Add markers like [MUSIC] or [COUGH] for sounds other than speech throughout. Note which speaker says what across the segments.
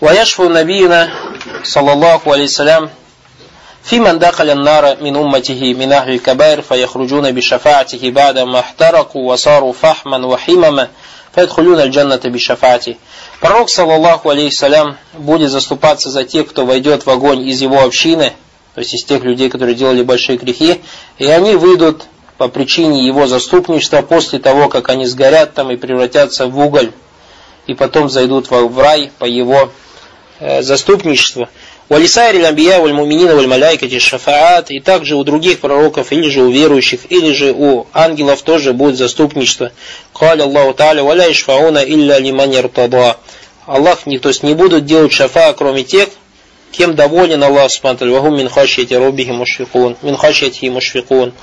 Speaker 1: ويشفو نبينا صلى الله عليه وسلم في من دخل النار من أمته من أهل الكبائر فيخرجون بشفاعته بعد ما احترقوا وصاروا فحما وحمما فيدخلون الجنة بشفاعته Пророк, саллаллаху алейхиссалям, будет заступаться за тех, кто войдет в огонь из его общины, то есть из тех людей, которые делали большие грехи, и они выйдут по причине его заступничества после того, как они сгорят там и превратятся в уголь, и потом зайдут в рай по его э, заступничеству. Валисайри ламбия валь муминина валь маляйкати шафаат. И также у других пророков, или же у верующих, или же у ангелов тоже будет заступничество. Каля Аллаху Та'аля валя ишфауна илля лиман яртада. Аллах, не, то есть не будут делать шафа, кроме тех, кем доволен Аллах Субтитры. Вахум мин хашьяти робихи мушфикун. Мин хашьяти мушфикун.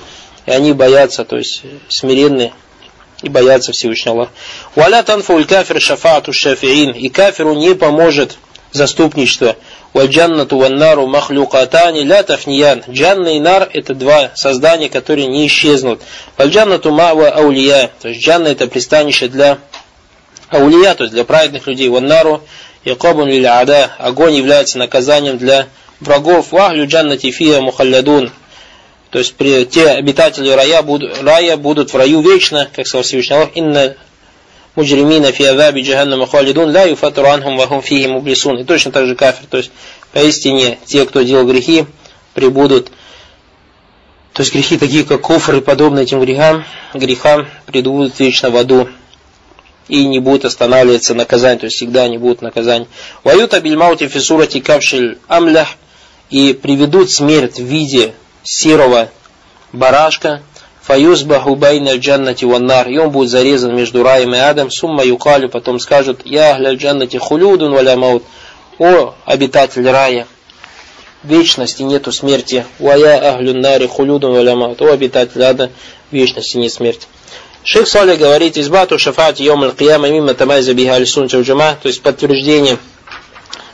Speaker 1: И они боятся, то есть смиренные и боятся Всевышнего Аллаха. Валя танфу кафир шафаату шафиин. И кафиру не поможет заступничество. Вальджаннату ваннару махлюкатани ля тафниян. Джанна и нар это два создания, которые не исчезнут. Вальджаннату мава аулия. То есть джанна это пристанище для аулия, то есть для праведных людей. Ваннару якобун лиль ада. Огонь является наказанием для врагов. Вахлю джаннати фия мухаллядун. То есть те обитатели рая будут, рая будут в раю вечно, как сказал Всевышний Аллах, инна муджримина фи азаби джаханнама халидун ла юфатру анхум вахум фихи мублисун. И точно так же кафир. То есть, поистине, те, кто делал грехи, прибудут то есть грехи такие, как куфр и подобные этим грехам, грехам придут вечно в аду и не будут останавливаться наказание, то есть всегда не будут наказания. Ваюта бильмаути фисурати кавшиль амлях и приведут смерть в виде серого барашка, фаюсбаху байна джаннати ваннар, и он будет зарезан между раем и адом, сумма юкалю, потом скажут, я ахля джаннати хулюдун валя маут, о обитатель рая, вечности нету смерти, вая ахлюн нари хулюдун валя маут, о обитатель ада, вечности нет смерти. Шейх Салли говорит, избату шафати йом аль-кияма мимо тамайза биха аль-сунча то есть подтверждение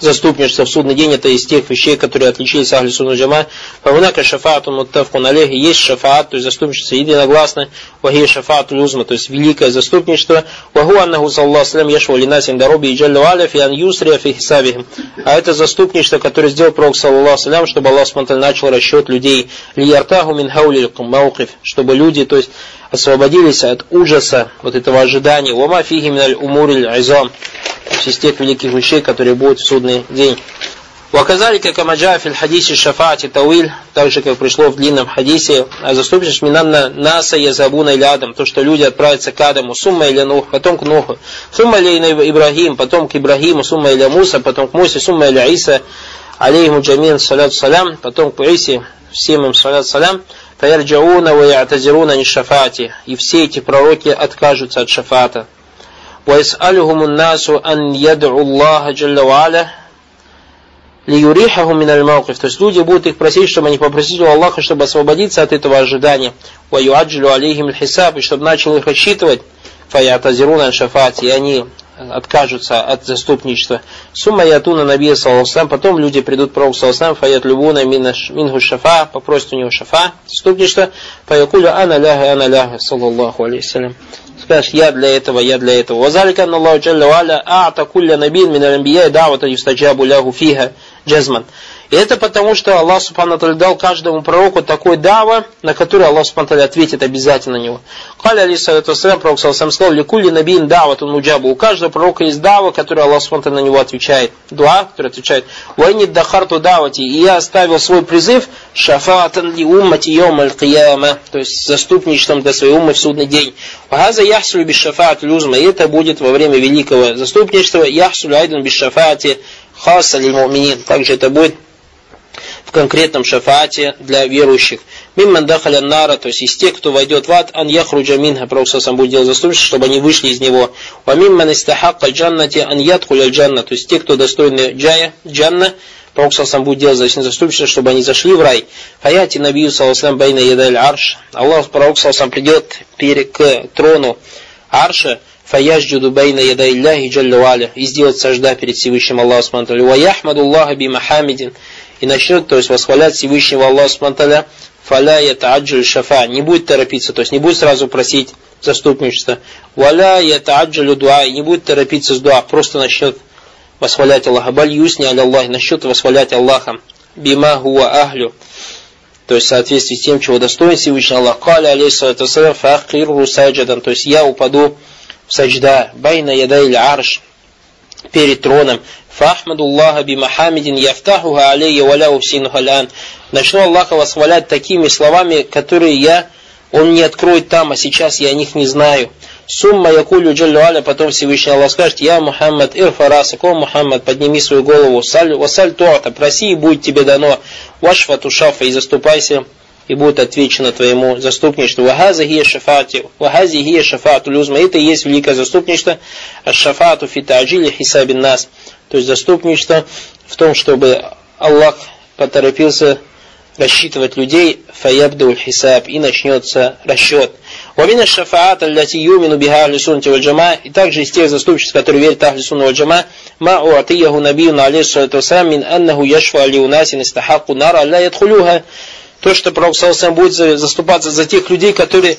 Speaker 1: заступничество в судный день, это из тех вещей, которые отличились Ахли Сунна Джама. Фавунака шафаату муттавкун алейхи, есть шафаат, то есть заступничество единогласно, вахи шафаату люзма, то есть великое заступничество, ваху аннаху саллаху салям яшву линасин дароби и джаллю аля фи ан юсрия. А это заступничество, которое сделал Пророк саллаху салям, чтобы Аллах начал расчет людей, лияртаху мин хаули маукиф, чтобы люди, то есть освободились от ужаса, вот этого ожидания. Уама фиги миналь умуриль айзам из тех великих вещей, которые будут в судный день. Уаказали, как фил хадисе шафати тауиль, так же, как пришло в длинном хадисе, а заступишь минанна наса язабуна или адам, то, что люди отправятся к Адаму, сумма или Нух, потом к Нуху, сумма или Ибрагим, потом к Ибрагиму, сумма или Муса, потом к Мусе, сумма или Иса, алейхиму джамин салят салям, потом к Исе, всем им салят салям, фаярджауна ва я'тазируна ни шафати, и все эти пророки откажутся от шафата. ويسألهم الناس أن يدعوا الله جل وعلا лиюрихаху миналь маукиф. То есть люди будут их просить, чтобы они попросили у Аллаха, чтобы освободиться от этого ожидания. Ваюаджлю алейхим хисаб, и чтобы начал их рассчитывать. Фаятазируна шафати, и они откажутся от заступничества. Сумма ятуна набия саллаху потом люди придут к пророку саллаху фаят любуна мингу шафа, попросят у него шафа, заступничество, фаякулю ана ляха, ана ляха, саллаллаху алейхи Скажешь, я для этого, я для этого. Вазалика Аллаху Джалла Валя а'та кулля набин мин аль-анбия давата юстаджабу лягу фиха джазман. И это потому, что Аллах Субхану дал каждому пророку такой дава, на который Аллах Субхану ответит обязательно на него. Каля алейсалату вассалям, пророк сам сказал, ликули набин дават он муджабу. У каждого пророка есть дава, который Аллах Субхану на него отвечает. Дуа, который отвечает. Вайни дахарту давати. И я оставил свой призыв шафатан ли уммати йом аль кияма. То есть заступничеством для своей уммы в судный день. Вахаза яхсулю без люзма. И это будет во время великого заступничества. Яхсулю айдан без шафати хаса ли муминин. Также это будет в конкретном шафате для верующих. Мимман дахаля нара, то есть из тех, кто войдет в ад, ан яхруджа минха, Пророк сам будет делать заступничество, чтобы они вышли из него. Ва мимман истахакка джаннати ан ядхуля джанна, то есть те, кто достойны джая, джанна, Пророк сам будет делать заступничество, чтобы они зашли в рай. Хаяти набию саласлам байна ядаль арш. Аллах, Пророк сам придет к трону арша, фаяжджуду байна яда Илляхи джалля и сделать сажда перед Всевышним Аллахом Субтитры. Ва яхмаду Аллаха би Махамидин и начнет, то есть восхвалять Всевышнего Аллаха Субтитры. Фаля ятааджаль шафа. Не будет торопиться, то есть не будет сразу просить заступничество. Валя ятааджалю дуа. Не будет торопиться с дуа, просто начнет восхвалять Аллаха. Баль юсни аля Аллах, насчет восхвалять Аллаха. Бима хуа ахлю. То есть в соответствии с тем, чего достоин Всевышний Аллах. Каля фахкиру саджадан. То есть я упаду саджда. Байна ядай арш. Перед троном. Фахмаду Аллаха би Махамидин яфтахуха алейя валя усину халян. Начну Аллаха восхвалять такими словами, которые я, он не откроет там, а сейчас я о них не знаю. Сумма якулю джаллю аля, потом Всевышний Аллах скажет, я Мухаммад ирфарасак, о Мухаммад, подними свою голову, саль, васаль туата, проси и будет тебе дано, вашфа тушафа, и заступайся, и будет отвечено твоему заступничеству. Вахази гия шафати, вахази гия шафату люзма, это и есть великое заступничество, шафату фитаджили хисабин нас, то есть заступничество в том, чтобы Аллах поторопился рассчитывать людей, фаябдул хисаб, и начнется расчет. Вамина шафаат аллати юмину биха ахли суннати валь джама, и также из тех заступничеств, которые верят ахли сунна валь джама, ма уатияху набию на алейхиссалату вассалам мин аннаху яшфа али унасин истахаку нара алла ядхулюха. То, что Пророк Салсам будет заступаться за тех людей, которые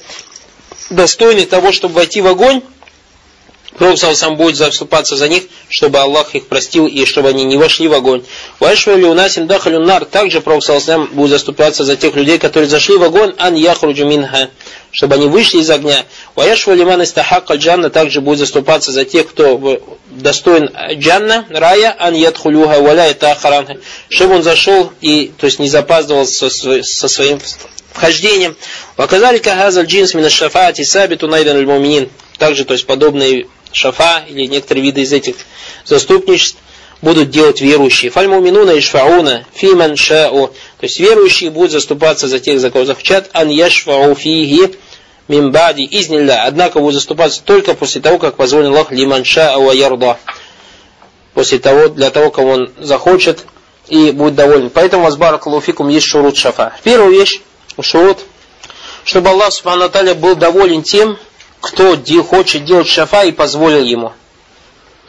Speaker 1: достойны того, чтобы войти в огонь, Пророк сам будет заступаться за них, чтобы Аллах их простил и чтобы они не вошли в огонь. Вайшвали у нас дахалю нар. Также Пророк сам будет заступаться за тех людей, которые зашли в огонь, ан яхруджу минха, чтобы они вышли из огня. Ваяшвали ман истахак джанна. Также будет заступаться за тех, кто достоин джанна, рая, ан ядхулюха, валя и чтобы он зашел и, то есть не запаздывал со, со своим вхождением. Ваказали кахазаль джинс мина шафаати сабиту найдан Также, то есть подобные шафа или некоторые виды из этих заступничеств будут делать верующие. Фальмуминуна ишфауна фиман шау. То есть верующие будут заступаться за тех, за кого захотят. Ан яшфау фиги мимбади изнилля. Однако будут заступаться только после того, как позволил Аллах лиман шау ярда. После того, для того, кого он захочет и будет доволен. Поэтому вас луфикум есть шурут шафа. Первая вещь, шурут, чтобы Аллах Субхану был доволен тем, кто хочет делать шафа и позволил ему.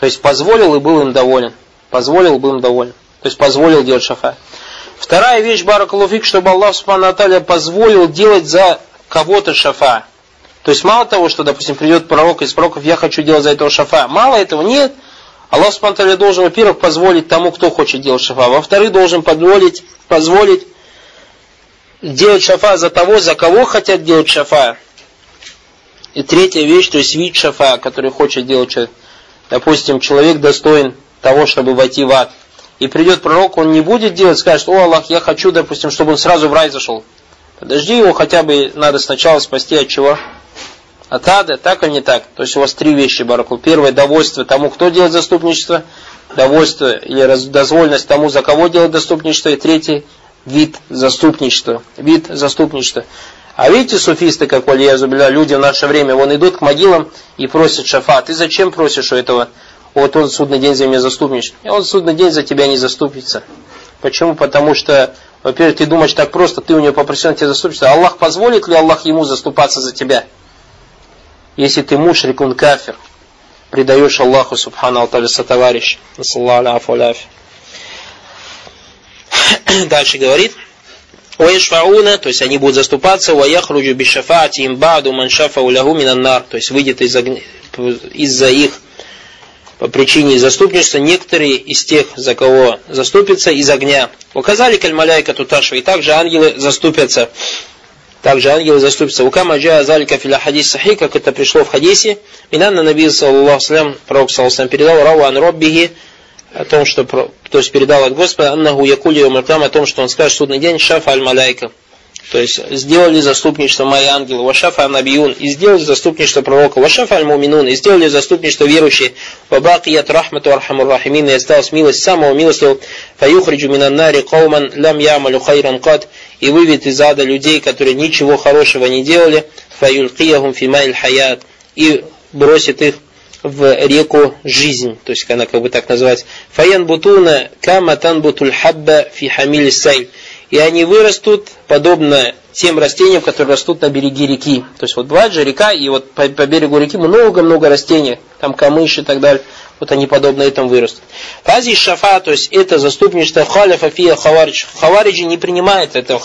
Speaker 1: То есть позволил и был им доволен. Позволил, был им доволен. То есть позволил делать шафа. Вторая вещь, баракалуфик, чтобы Аллах Субхану позволил делать за кого-то шафа. То есть мало того, что, допустим, придет пророк из пророков, я хочу делать за этого шафа. Мало этого, нет. Аллах Субхану должен, во-первых, позволить тому, кто хочет делать шафа. Во-вторых, должен позволить, позволить делать шафа за того, за кого хотят делать шафа. И третья вещь, то есть вид шафа, который хочет делать человек. Допустим, человек достоин того, чтобы войти в ад. И придет пророк, он не будет делать, скажет, о Аллах, я хочу, допустим, чтобы он сразу в рай зашел. Подожди его, хотя бы надо сначала спасти от чего? От ада, так или не так? То есть у вас три вещи, Бараку. Первое, довольство тому, кто делает заступничество. Довольство или дозвольность тому, за кого делать заступничество. И третий, вид заступничества. Вид заступничества. А видите, суфисты, как Валия Зубиля, люди в наше время, вон идут к могилам и просят шафа. Ты зачем просишь у этого? Вот он судный день за меня заступничает. И он судный день за тебя не заступится. Почему? Потому что, во-первых, ты думаешь так просто, ты у него попросил, он тебе заступится. Аллах позволит ли Аллах ему заступаться за тебя? Если ты мушрик, он кафир. Предаешь Аллаху, субхану алталя, сотоварищ. [COUGHS] Дальше говорит. Уэшфауна, то есть они будут заступаться, ваяхруджу бишафати им баду маншафа уляху минаннар, то есть выйдет из из-за их по причине заступничества некоторые из тех, за кого заступятся, из огня. Указали кальмаляйка туташва, и также ангелы заступятся. Также ангелы заступятся. Укама джа залика филя хадис сахи, как это пришло в хадисе. Минанна наби саллаху салям, пророк саллаху передал, рауан роббихи, о том, что, то есть передал от Господа, аннаху якули о том, что он скажет судный день, шафа аль маляйка. То есть сделали заступничество мои ангелы, вашафа набиюн, и сделали заступничество пророка, вашафа аль муминун, и сделали заступничество верующие, وبقيت رحمة أرحم الراحمين, и осталась милость самого милостивого, فيخرج من النار قوما لم يعملوا خيرا قط, и выведет из ада людей, которые ничего хорошего не делали, فيلقيهم في ماء الحياة, и бросит их в реку жизнь, то есть она как бы так называется. فينبتون كما تنبت الحبة في السيل. И они вырастут подобно тем растениям, которые растут на береге реки. То есть вот бывает же река, и вот по, по берегу реки много-много растений, там камыши и так далее. Вот они подобно этому вырастут. Фази шафа, то есть это заступничество халя фафия хаваридж. Хавариджи не принимает это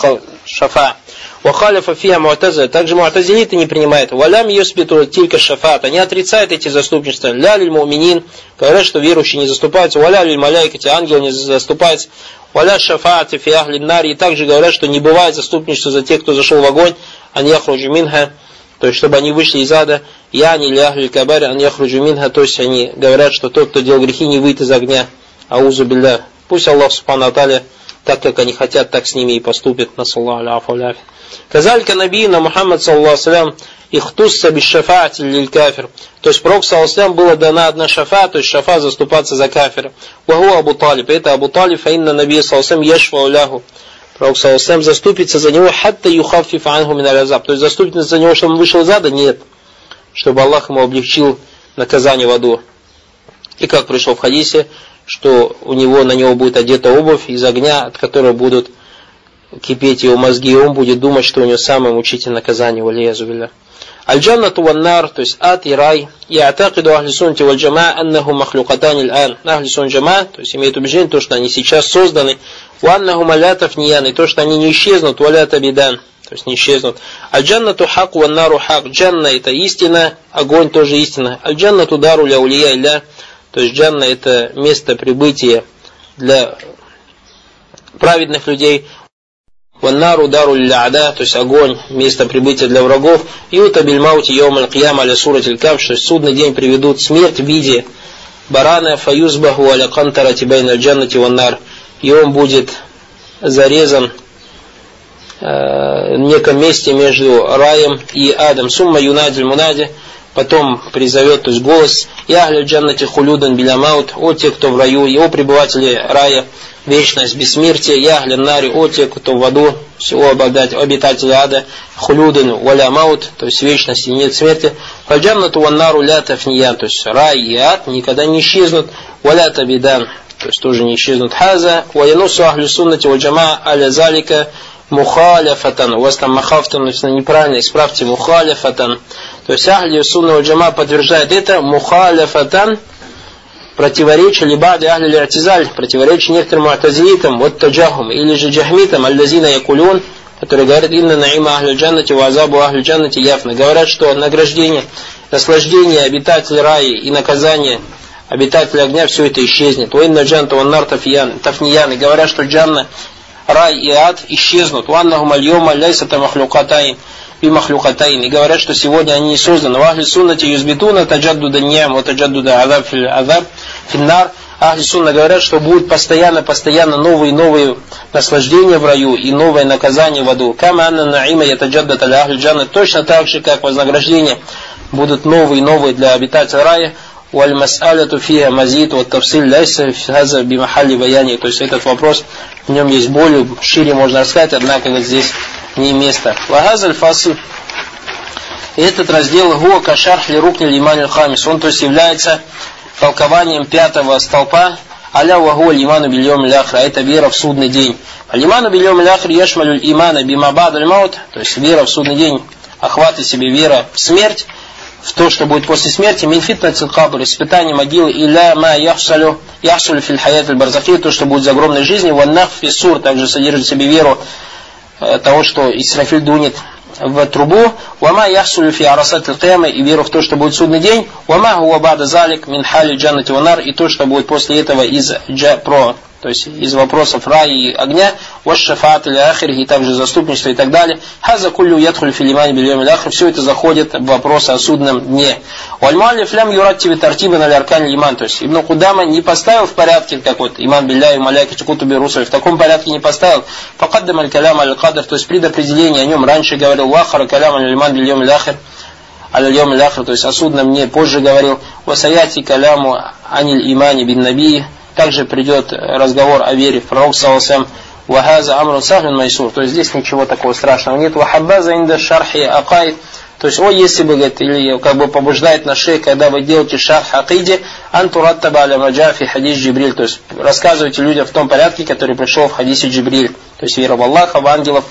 Speaker 1: шафа. Вахалифа фиа муатаза. Также муатазилиты не принимают. Валям юсбиту тилька шафат. Они отрицают эти заступничества. Ля лиль муминин. Говорят, что верующие не заступаются. Валя лиль маляйкати. Ангелы не заступаются. Валя шафаати фи ахли нари. И также говорят, что не бывает заступничества за тех, кто зашел в огонь. Они яхруджу минха. То есть, чтобы они вышли из ада. Я не ляхли кабари, они яхруджу минха. То есть, они говорят, что тот, кто делал грехи, не выйдет из огня. Аузу билля. Пусть Аллах Субхану Аталя, так как они хотят, так с ними и поступит. Насаллаху аляфу Казалька набиина Мухаммад, саллаху ихтусса бишшафаати лиль кафир. То есть Пророк саллаху была дана одна шафа, то есть шафа заступаться за кафира. Ваху Абу Талиб. Это Абу Талиб, фаинна наби саллаху яшфа уляху. Пророк саллаху заступится за него, хатта юхаффиф анху мин азаб. То есть заступится за него, чтобы он вышел из ада? Нет. Чтобы Аллах ему облегчил наказание в аду. И как пришло в хадисе, что у него на него будет одета обувь из огня, от которой будут кипеть его мозги, и он будет думать, что у него самое мучительное наказание, валиязу Аль-джаннату ван-нар, то есть ад и рай, яатакиду ахли сунти аннаху махлюкатани аль-ан. Ахли сун джама, то есть имеет убеждение, то, что они сейчас созданы, ваннаху малятов ниян, и то, что они не исчезнут, валята бидан, то есть не исчезнут. Аль-джаннату хак ван-нару хак. Джанна это истина, огонь тоже истина. Аль-джаннату дару ля улия илля, то есть джанна это место прибытия для праведных людей. Ваннару дару ляда, то есть огонь, место прибытия для врагов. Юта бильмаути йом аль-кьям аля сурат аль что судный день приведут смерть в виде барана фаюзбаху аля кантара тибайна джаннати ваннар. И он будет зарезан э, в неком месте между раем и адом. Сумма юнадиль мунади потом призовет, то есть голос, «Я ахлю джаннати хулюдан билямаут», «О те, кто в раю», и «О пребыватели рая, вечность, бессмертие», «Я нари», «О те, кто в аду», всего обитатели ада, хулюдан валямаут, то есть вечности нет смерти, «Фаджаннату ваннару ля тафниян», то есть рай и ад никогда не исчезнут, «Валя табидан», то есть тоже не исчезнут. «Хаза ваянусу ахлю суннати ва джама аля залика мухаляфатан». У вас там махафтан, неправильно, исправьте, мухаляфатан. То есть Ахли Сунна Джама подтверждает это мухаляфатан противоречие либады Ахли Артизаль, противоречие некоторым артазилитам, вот таджахум, или же джахмитам, аллазина якулюн, которые говорят, инна наима ахли джаннати ва азабу ахли джаннати яфна. Говорят, что награждение, наслаждение обитателей рая и наказание обитателей огня, все это исчезнет. Уинна джанта ваннар тафниян. И говорят, что джанна, рай и ад исчезнут. Ваннахум альйома ляйса тамахлюкатайн бимахлюкатайн. И говорят, что сегодня они созданы. В ахли суннати юзбитуна таджаддуда ням, вот таджаддуда азаб фил азаб финнар. Ахли сунна говорят, что будут постоянно, постоянно новые новые наслаждения в раю и новое наказание в аду. Кама анна наима ятаджаддат аля ахли джанна. Точно так же, как вознаграждения будут новые новые для обитателей рая. Уаль-мас'аляту фия мазид, вот тавсиль ляйса хаза бимахали баяни. То есть этот вопрос, в нем есть более, шире можно рассказать, однако вот здесь не место. Вагазаль фасл. Этот раздел Гуа Кашарх Лирукни Лиман Хамис, он то есть является толкованием пятого столпа Аля вагу лиману бильем ляхра. Это вера в судный день. Лиману бильем ляхра яшмалю имана бимабаду маут. То есть вера в судный день охватывает себе вера в смерть в то, что будет после смерти, минфитна цилкабр, испытание могилы, иля ма яхсалю, яхсалю филь хаят барзахи, то, что будет за огромной жизни, ваннах фисур, также содержит в себе веру Э, того, что Исрафиль дунет в трубу, вама яхсулю фи арасат и веру в то, что будет судный день, вама хуа бада залик мин хали джаннати ванар, и то, что будет после этого из джа, про то есть из вопросов рая и огня, ваш-шафат или ахир, и также заступничество и так далее. Хаза куллю ядхуль филимани бильем ахр, все это заходит в вопросы о судном дне. Уальмали флям юрат тебе тартиба на ляркан иман, то есть Ибн Кудама не поставил в порядке, как вот иман билля и маляки чекутуби русуль, в таком порядке не поставил. Факаддам аль калям аль кадр, то есть предопределение о нем раньше говорил, вахара калям аль иман бильем ахр, аль-йом то есть о судном дне позже говорил, васаяти каляму аниль имани бин набии, также придет разговор о вере в пророк салласам Вахаза Амрун Сахмин Майсур. То есть здесь ничего такого страшного нет. Вахаббаза инда шархи акайд. То есть, о, если бы, говорит, или как бы побуждает на шее, когда вы делаете шарх акиде, антураттаба аля маджафи хадис Джибриль. То есть, рассказывайте людям в том порядке, который пришел в хадисе Джибриль. То есть, вера в Аллаха, в ангелов,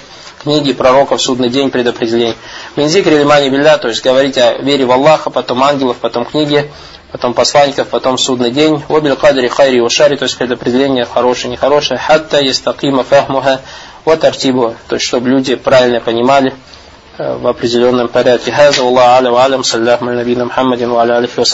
Speaker 1: книги пророков, судный день, предопределение. Минзикр или мани билля, то есть говорить о вере в Аллаха, потом ангелов, потом книги, потом посланников, потом судный день, вабиль кадри хайри ушари, то есть предопределение хорошее, нехорошее, хатта ястакима фахмуха, вот артибу, то есть чтобы люди правильно понимали э, в определенном порядке. Хаза Аллаху алям, алям, саллаху аль Мухаммадин, ва аля алихи ва